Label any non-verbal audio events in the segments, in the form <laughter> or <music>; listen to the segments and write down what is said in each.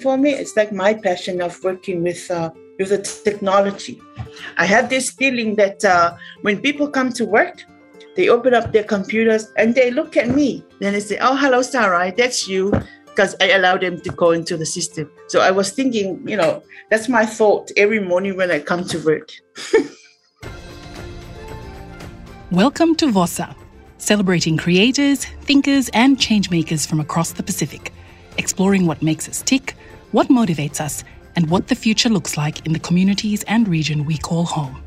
For me, it's like my passion of working with uh, with the technology. I have this feeling that uh, when people come to work, they open up their computers and they look at me. Then they say, "Oh, hello, Sarah, that's you," because I allow them to go into the system. So I was thinking, you know, that's my thought every morning when I come to work. <laughs> Welcome to VOSA, celebrating creators, thinkers, and changemakers from across the Pacific, exploring what makes us tick, what motivates us, and what the future looks like in the communities and region we call home.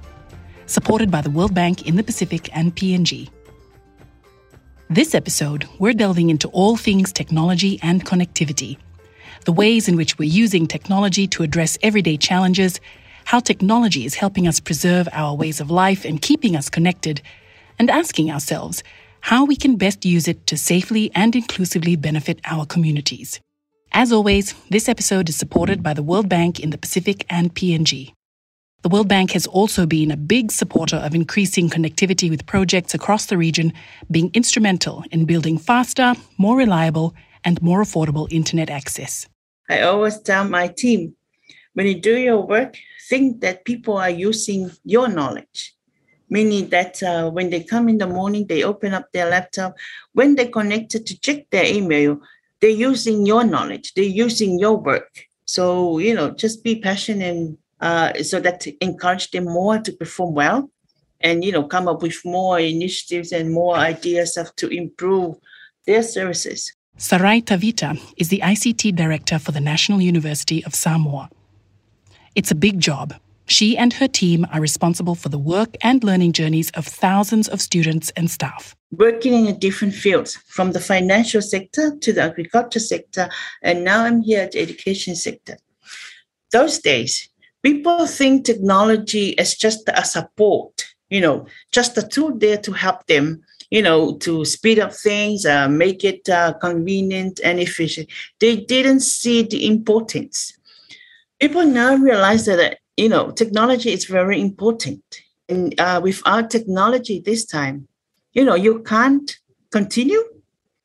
Supported by the World Bank in the Pacific and PNG. This episode, we're delving into all things technology and connectivity, the ways in which we're using technology to address everyday challenges, how technology is helping us preserve our ways of life and keeping us connected and asking ourselves how we can best use it to safely and inclusively benefit our communities. As always, this episode is supported by the World Bank in the Pacific and PNG. The World Bank has also been a big supporter of increasing connectivity with projects across the region, being instrumental in building faster, more reliable, and more affordable internet access. I always tell my team when you do your work, think that people are using your knowledge meaning that uh, when they come in the morning, they open up their laptop. When they connected to check their email, they're using your knowledge, they're using your work. So, you know, just be passionate and uh, so that to encourage them more to perform well and, you know, come up with more initiatives and more ideas of to improve their services. Sarai Tavita is the ICT director for the National University of Samoa. It's a big job, she and her team are responsible for the work and learning journeys of thousands of students and staff. Working in different fields, from the financial sector to the agriculture sector, and now I'm here at the education sector. Those days, people think technology is just a support, you know, just a tool there to help them you know, to speed up things, uh, make it uh, convenient and efficient. They didn't see the importance. People now realize that you know, technology is very important. And uh, without technology this time, you know, you can't continue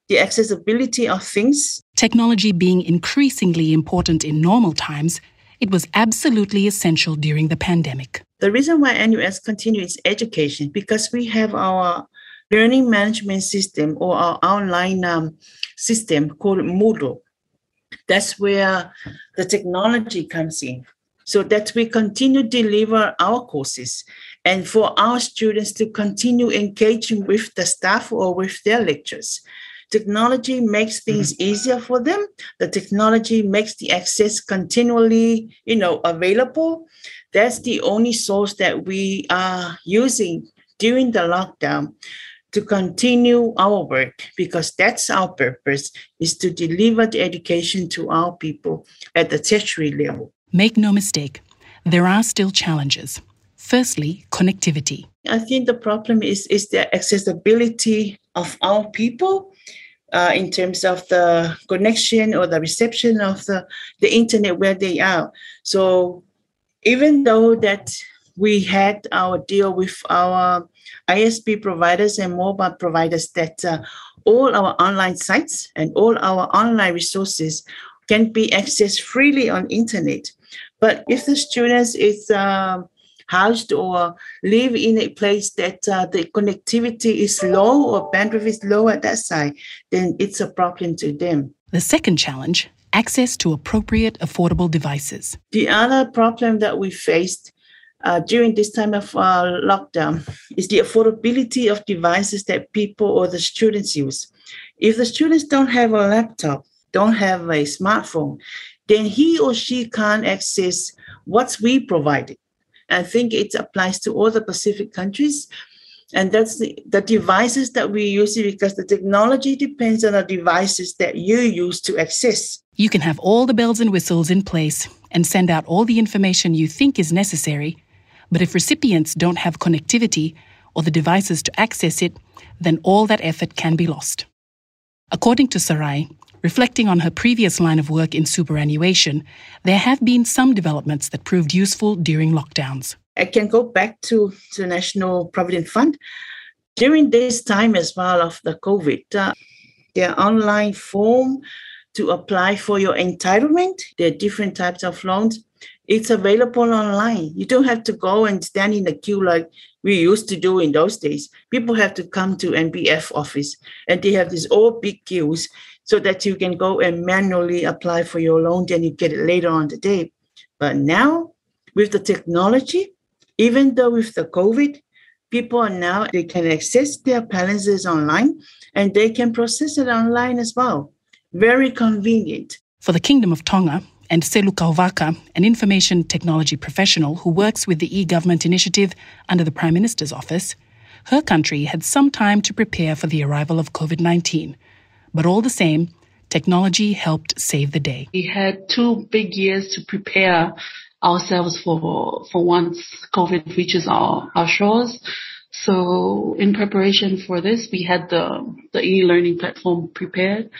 the accessibility of things. Technology being increasingly important in normal times, it was absolutely essential during the pandemic. The reason why NUS continues education because we have our learning management system or our online um, system called Moodle. That's where the technology comes in so that we continue to deliver our courses and for our students to continue engaging with the staff or with their lectures. Technology makes things mm-hmm. easier for them. The technology makes the access continually, you know, available. That's the only source that we are using during the lockdown to continue our work because that's our purpose is to deliver the education to our people at the tertiary level. Make no mistake, there are still challenges. Firstly, connectivity. I think the problem is, is the accessibility of our people uh, in terms of the connection or the reception of the, the internet where they are. So even though that we had our deal with our ISP providers and mobile providers that uh, all our online sites and all our online resources can be accessed freely on internet. But if the students is um, housed or live in a place that uh, the connectivity is low or bandwidth is low at that side, then it's a problem to them. The second challenge access to appropriate, affordable devices. The other problem that we faced uh, during this time of uh, lockdown is the affordability of devices that people or the students use. If the students don't have a laptop, don't have a smartphone, then he or she can't access what we provided. I think it applies to all the Pacific countries. And that's the, the devices that we use because the technology depends on the devices that you use to access. You can have all the bells and whistles in place and send out all the information you think is necessary. But if recipients don't have connectivity or the devices to access it, then all that effort can be lost. According to Sarai, Reflecting on her previous line of work in superannuation, there have been some developments that proved useful during lockdowns. I can go back to, the National Provident Fund. During this time as well of the COVID, uh, their online form to apply for your entitlement. There are different types of loans. It's available online. You don't have to go and stand in the queue like we used to do in those days. People have to come to NPF office and they have these all big queues so that you can go and manually apply for your loan, then you get it later on the day. But now with the technology, even though with the COVID, people are now they can access their balances online and they can process it online as well. Very convenient. For the Kingdom of Tonga, and Selu Kauvaka, an information technology professional who works with the e government initiative under the Prime Minister's office, her country had some time to prepare for the arrival of COVID 19. But all the same, technology helped save the day. We had two big years to prepare ourselves for, for once COVID reaches our, our shores. So in preparation for this, we had the, the e-learning platform prepared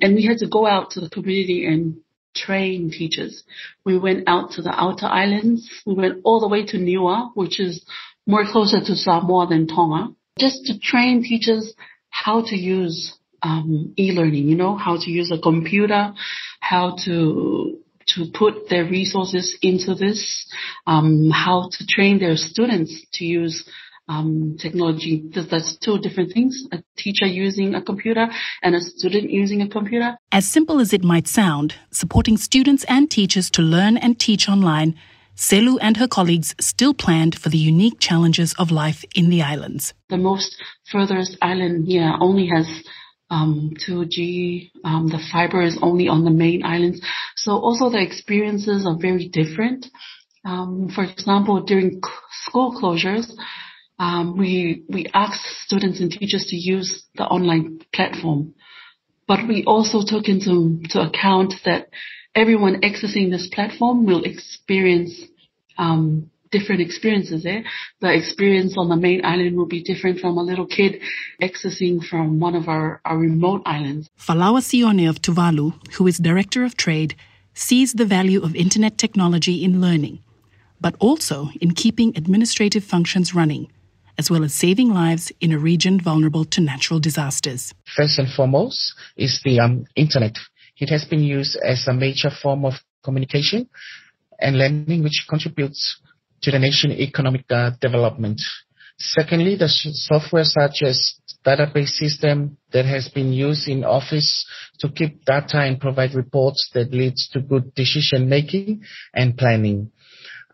and we had to go out to the community and train teachers. We went out to the outer islands. We went all the way to Niue, which is more closer to Samoa than Tonga, just to train teachers how to use um, e-learning, you know, how to use a computer, how to to put their resources into this, um, how to train their students to use um, technology. That's two different things. A teacher using a computer and a student using a computer. As simple as it might sound, supporting students and teachers to learn and teach online, Selu and her colleagues still planned for the unique challenges of life in the islands. The most furthest island here only has um, 2G. Um, the fiber is only on the main islands. So also the experiences are very different. Um, for example, during school closures, um, we we asked students and teachers to use the online platform, but we also took into to account that everyone accessing this platform will experience um, different experiences there. The experience on the main island will be different from a little kid accessing from one of our, our remote islands. Falawa Sione of Tuvalu, who is Director of Trade, sees the value of internet technology in learning, but also in keeping administrative functions running as well as saving lives in a region vulnerable to natural disasters. First and foremost is the um, internet. It has been used as a major form of communication and learning, which contributes to the nation economic uh, development. Secondly, the software such as database system that has been used in office to keep data and provide reports that leads to good decision making and planning.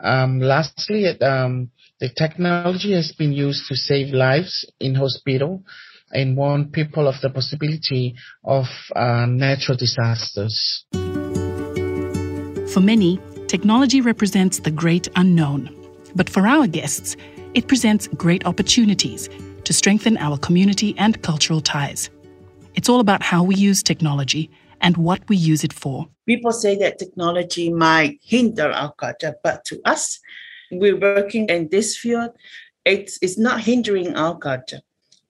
Um, lastly, um, the technology has been used to save lives in hospital and warn people of the possibility of uh, natural disasters. For many, technology represents the great unknown. But for our guests, it presents great opportunities to strengthen our community and cultural ties. It's all about how we use technology and what we use it for. People say that technology might hinder our culture, but to us, we're working in this field, it's, it's not hindering our culture.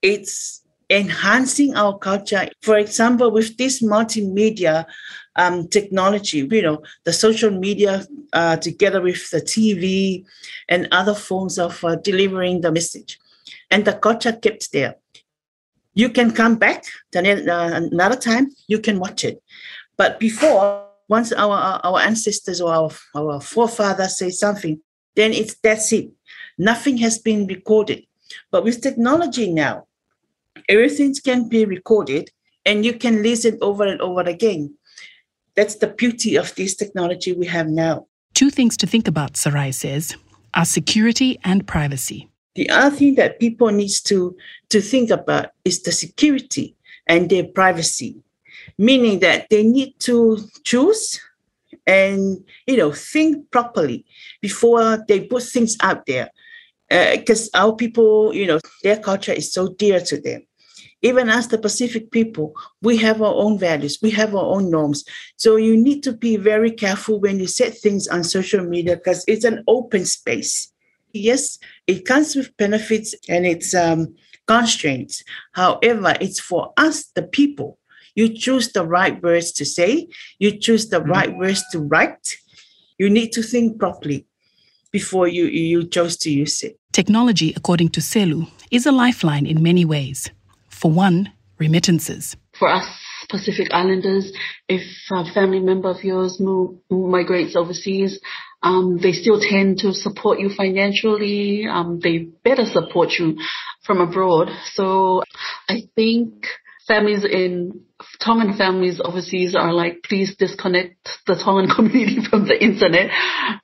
It's enhancing our culture. For example, with this multimedia um, technology, you know, the social media uh, together with the TV and other forms of uh, delivering the message. And the culture kept there. You can come back uh, another time, you can watch it. But before, once our, our ancestors or our, our forefathers say something, then it's that's it. Nothing has been recorded. But with technology now, everything can be recorded and you can listen over and over again. That's the beauty of this technology we have now. Two things to think about, Sarai says, are security and privacy. The other thing that people needs to, to think about is the security and their privacy, meaning that they need to choose and you know think properly before they put things out there. Because uh, our people you know their culture is so dear to them. Even as the pacific people we have our own values we have our own norms. So you need to be very careful when you set things on social media because it's an open space yes it comes with benefits and it's um, constraints however it's for us the people you choose the right words to say, you choose the mm-hmm. right words to write. You need to think properly before you, you chose to use it. Technology, according to Selu, is a lifeline in many ways. For one, remittances. For us Pacific Islanders, if a family member of yours move, migrates overseas, um, they still tend to support you financially. Um, they better support you from abroad. So I think families in Tongan families overseas are like, please disconnect the Tongan <laughs> community from the internet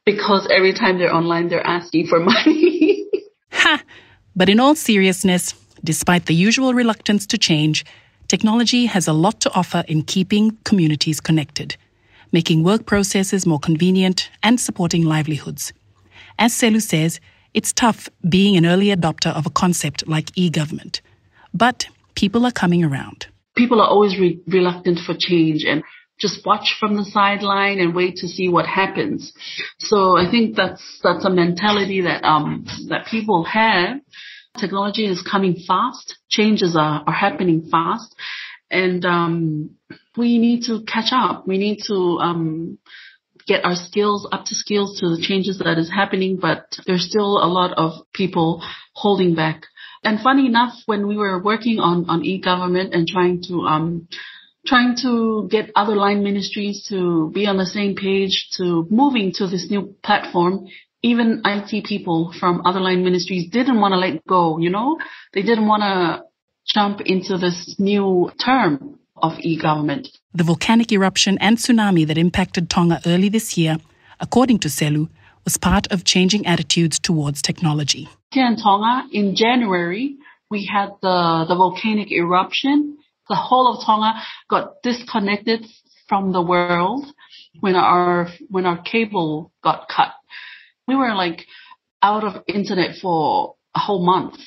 because every time they're online, they're asking for money. <laughs> ha! But in all seriousness, despite the usual reluctance to change, technology has a lot to offer in keeping communities connected, making work processes more convenient and supporting livelihoods. As Selu says, it's tough being an early adopter of a concept like e-government. But people are coming around. People are always re- reluctant for change and just watch from the sideline and wait to see what happens. So I think that's that's a mentality that um that people have. Technology is coming fast. Changes are, are happening fast. And um we need to catch up. We need to um get our skills up to skills to the changes that is happening, but there's still a lot of people holding back. And funny enough, when we were working on, on e-government and trying to, um, trying to get other line ministries to be on the same page to moving to this new platform, even IT people from other line ministries didn't want to let go, you know? They didn't want to jump into this new term of e-government. The volcanic eruption and tsunami that impacted Tonga early this year, according to Selu, was part of changing attitudes towards technology. Here in Tonga, in January, we had the, the volcanic eruption. The whole of Tonga got disconnected from the world when our, when our cable got cut. We were like out of internet for a whole month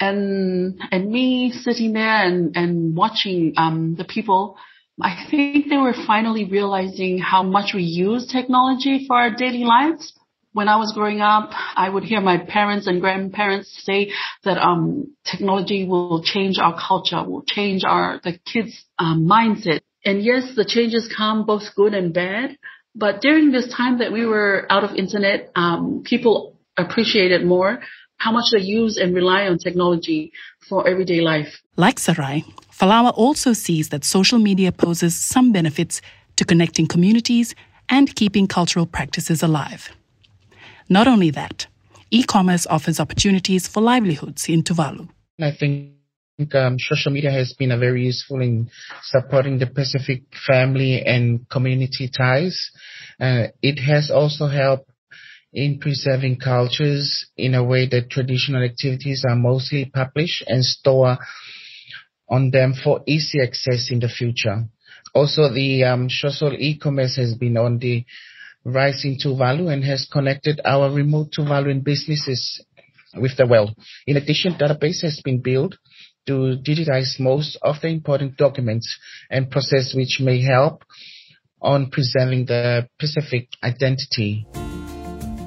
and and me sitting there and and watching um the people I think they were finally realizing how much we use technology for our daily lives. When I was growing up, I would hear my parents and grandparents say that um, technology will change our culture, will change our the kids' um, mindset. And yes, the changes come both good and bad. But during this time that we were out of internet, um, people appreciated more how much they use and rely on technology for everyday life. Like Sarai, Falawa also sees that social media poses some benefits to connecting communities and keeping cultural practices alive. Not only that, e-commerce offers opportunities for livelihoods in Tuvalu. I think um, social media has been a very useful in supporting the Pacific family and community ties. Uh, it has also helped in preserving cultures in a way that traditional activities are mostly published and stored on them for easy access in the future. Also, the um, e-commerce has been on the rise in Tuvalu and has connected our remote Tuvaluan businesses with the world. In addition, database has been built to digitize most of the important documents and process which may help on preserving the Pacific identity.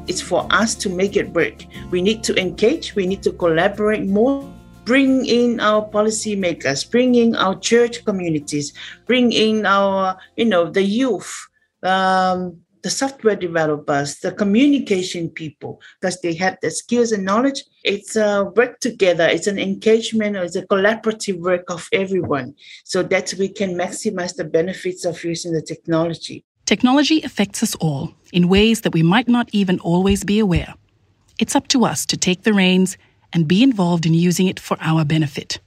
It's for us to make it work. We need to engage, we need to collaborate more, bring in our policymakers, bring in our church communities, bring in our, you know, the youth, um, the software developers, the communication people, because they have the skills and knowledge. It's a work together. It's an engagement. It's a collaborative work of everyone, so that we can maximize the benefits of using the technology. Technology affects us all in ways that we might not even always be aware. It's up to us to take the reins and be involved in using it for our benefit,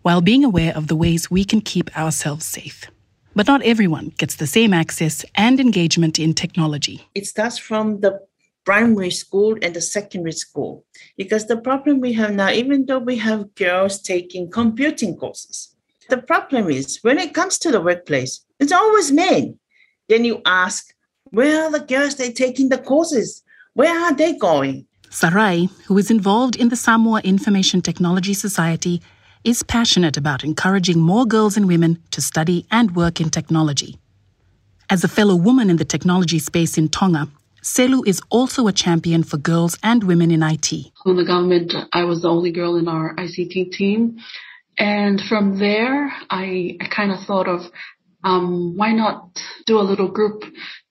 while being aware of the ways we can keep ourselves safe. But not everyone gets the same access and engagement in technology. It starts from the primary school and the secondary school. Because the problem we have now, even though we have girls taking computing courses, the problem is when it comes to the workplace, it's always men. Then you ask, where are the girls they taking the courses? Where are they going? Sarai, who is involved in the Samoa Information Technology Society, is passionate about encouraging more girls and women to study and work in technology. As a fellow woman in the technology space in Tonga, Selu is also a champion for girls and women in IT. In the government, I was the only girl in our ICT team. And from there, I, I kind of thought of um, why not do a little group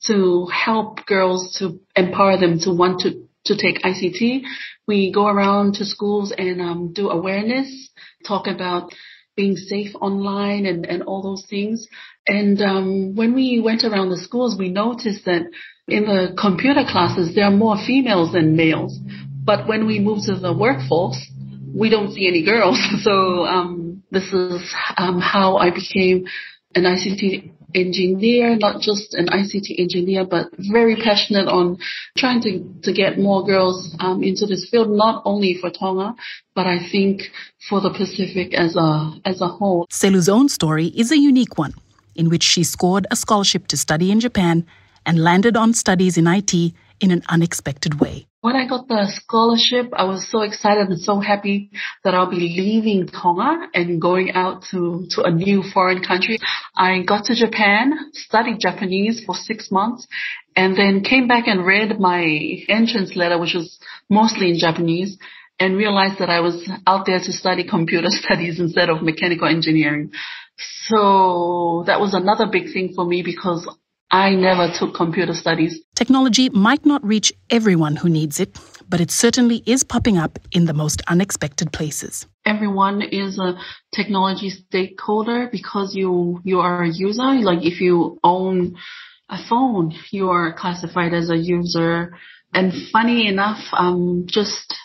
to help girls to empower them to want to, to take ICT? We go around to schools and um, do awareness, talk about being safe online and, and all those things. And um, when we went around the schools, we noticed that in the computer classes, there are more females than males. But when we move to the workforce, we don't see any girls. <laughs> So um, this is um, how I became an ICT engineer, not just an ICT engineer, but very passionate on trying to, to get more girls um, into this field, not only for Tonga, but I think for the Pacific as a, as a whole. Selu's own story is a unique one, in which she scored a scholarship to study in Japan and landed on studies in IT in an unexpected way. When I got the scholarship, I was so excited and so happy that I'll be leaving Tonga and going out to, to a new foreign country. I got to Japan, studied Japanese for six months, and then came back and read my entrance letter, which was mostly in Japanese, and realized that I was out there to study computer <laughs> studies instead of mechanical engineering. So that was another big thing for me because I never took computer studies. Technology might not reach everyone who needs it, but it certainly is popping up in the most unexpected places. Everyone is a technology stakeholder because you you are a user. Like if you own a phone, you are classified as a user. And funny enough, um, just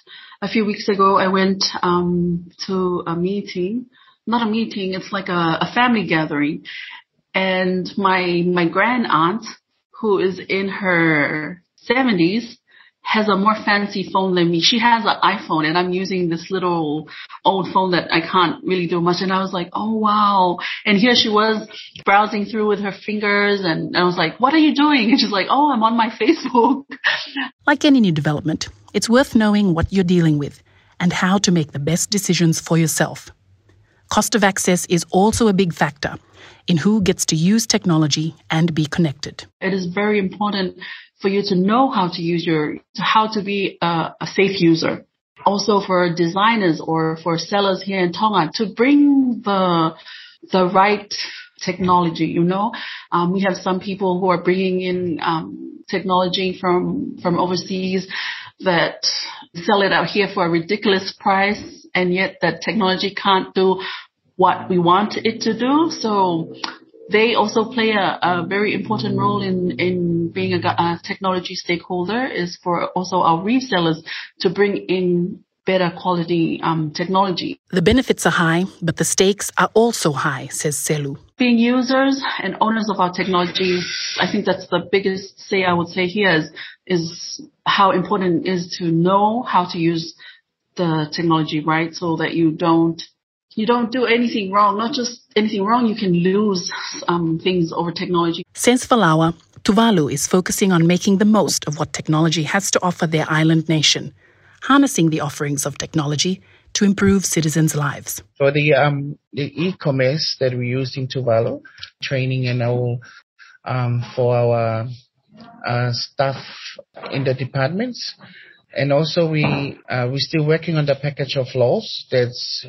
a few weeks ago, I went um, to a meeting. Not a meeting, it's like a, a family gathering and my my grand aunt who is in her 70s has a more fancy phone than me. She has an iPhone and I'm using this little old phone that I can't really do much. And I was like, oh wow. And here she was browsing through with her fingers and I was like, what are you doing? And she's like, oh, I'm on my <laughs> Facebook. Like any new development, it's worth knowing what you're dealing with and how to make the best decisions for yourself. Cost of access is also a big factor in who gets to use technology and be connected. It is very important for you to know how to use your, how to be a, a safe user. Also for designers or for sellers here in Tonga to bring the, the right technology, you know. Um, we have some people who are bringing in um, technology from, from overseas that sell it out here for a ridiculous price and yet that technology can't do what we want it to do. So they also play a, a very important role in, in being a, a technology stakeholder is for also our resellers to bring in better quality um, technology. The benefits are high, but the stakes are also high, says Selu. Being users and owners of our technology, I think that's the biggest say I would say here is, is how important it is to know how to use the technology right so that you don't you don't do anything wrong, not just anything wrong, you can lose um, things over technology. Since Falawa, Tuvalu is focusing on making the most of what technology has to offer their island nation, harnessing the offerings of technology to improve citizens' lives. For the um, the e-commerce that we use in Tuvalu, training and all um, for our uh, staff in the departments, and also we uh, we're still working on the package of laws that's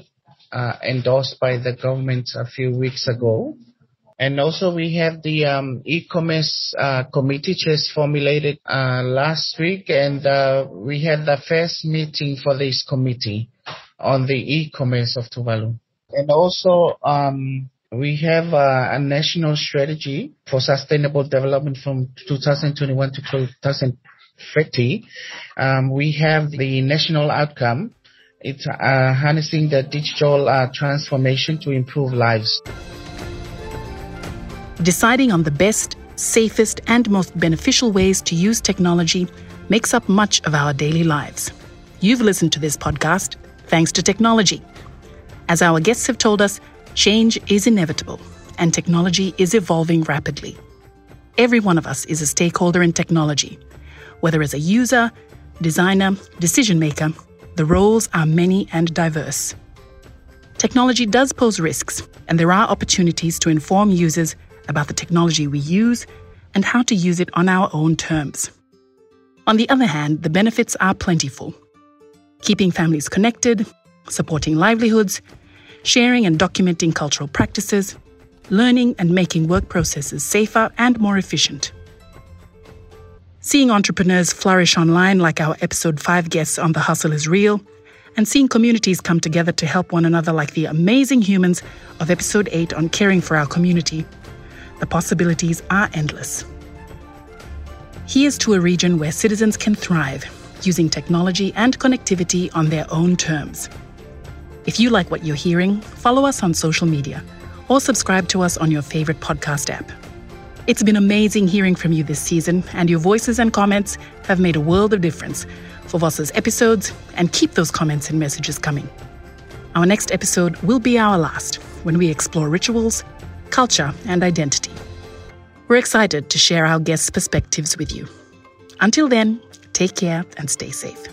uh, endorsed by the government a few weeks ago. And also we have the um, e-commerce uh, committee just formulated uh, last week, and uh, we had the first meeting for this committee on the e-commerce of Tuvalu. And also um, we have uh, a national strategy for sustainable development from 2021 to 2030. Um, we have the national outcome it's uh, harnessing the digital uh, transformation to improve lives. Deciding on the best, safest, and most beneficial ways to use technology makes up much of our daily lives. You've listened to this podcast thanks to technology. As our guests have told us, change is inevitable and technology is evolving rapidly. Every one of us is a stakeholder in technology, whether as a user, designer, decision maker, the roles are many and diverse. Technology does pose risks, and there are opportunities to inform users about the technology we use and how to use it on our own terms. On the other hand, the benefits are plentiful. Keeping families connected, supporting livelihoods, sharing and documenting cultural practices, learning and making work processes safer and more efficient. Seeing entrepreneurs flourish online, like our episode 5 guests on The Hustle is Real, and seeing communities come together to help one another, like the amazing humans of episode 8 on caring for our community. The possibilities are endless. Here's to a region where citizens can thrive using technology and connectivity on their own terms. If you like what you're hearing, follow us on social media or subscribe to us on your favorite podcast app. It's been amazing hearing from you this season, and your voices and comments have made a world of difference for Vosa's episodes, and keep those comments and messages coming. Our next episode will be our last when we explore rituals, culture, and identity. We're excited to share our guests' perspectives with you. Until then, take care and stay safe.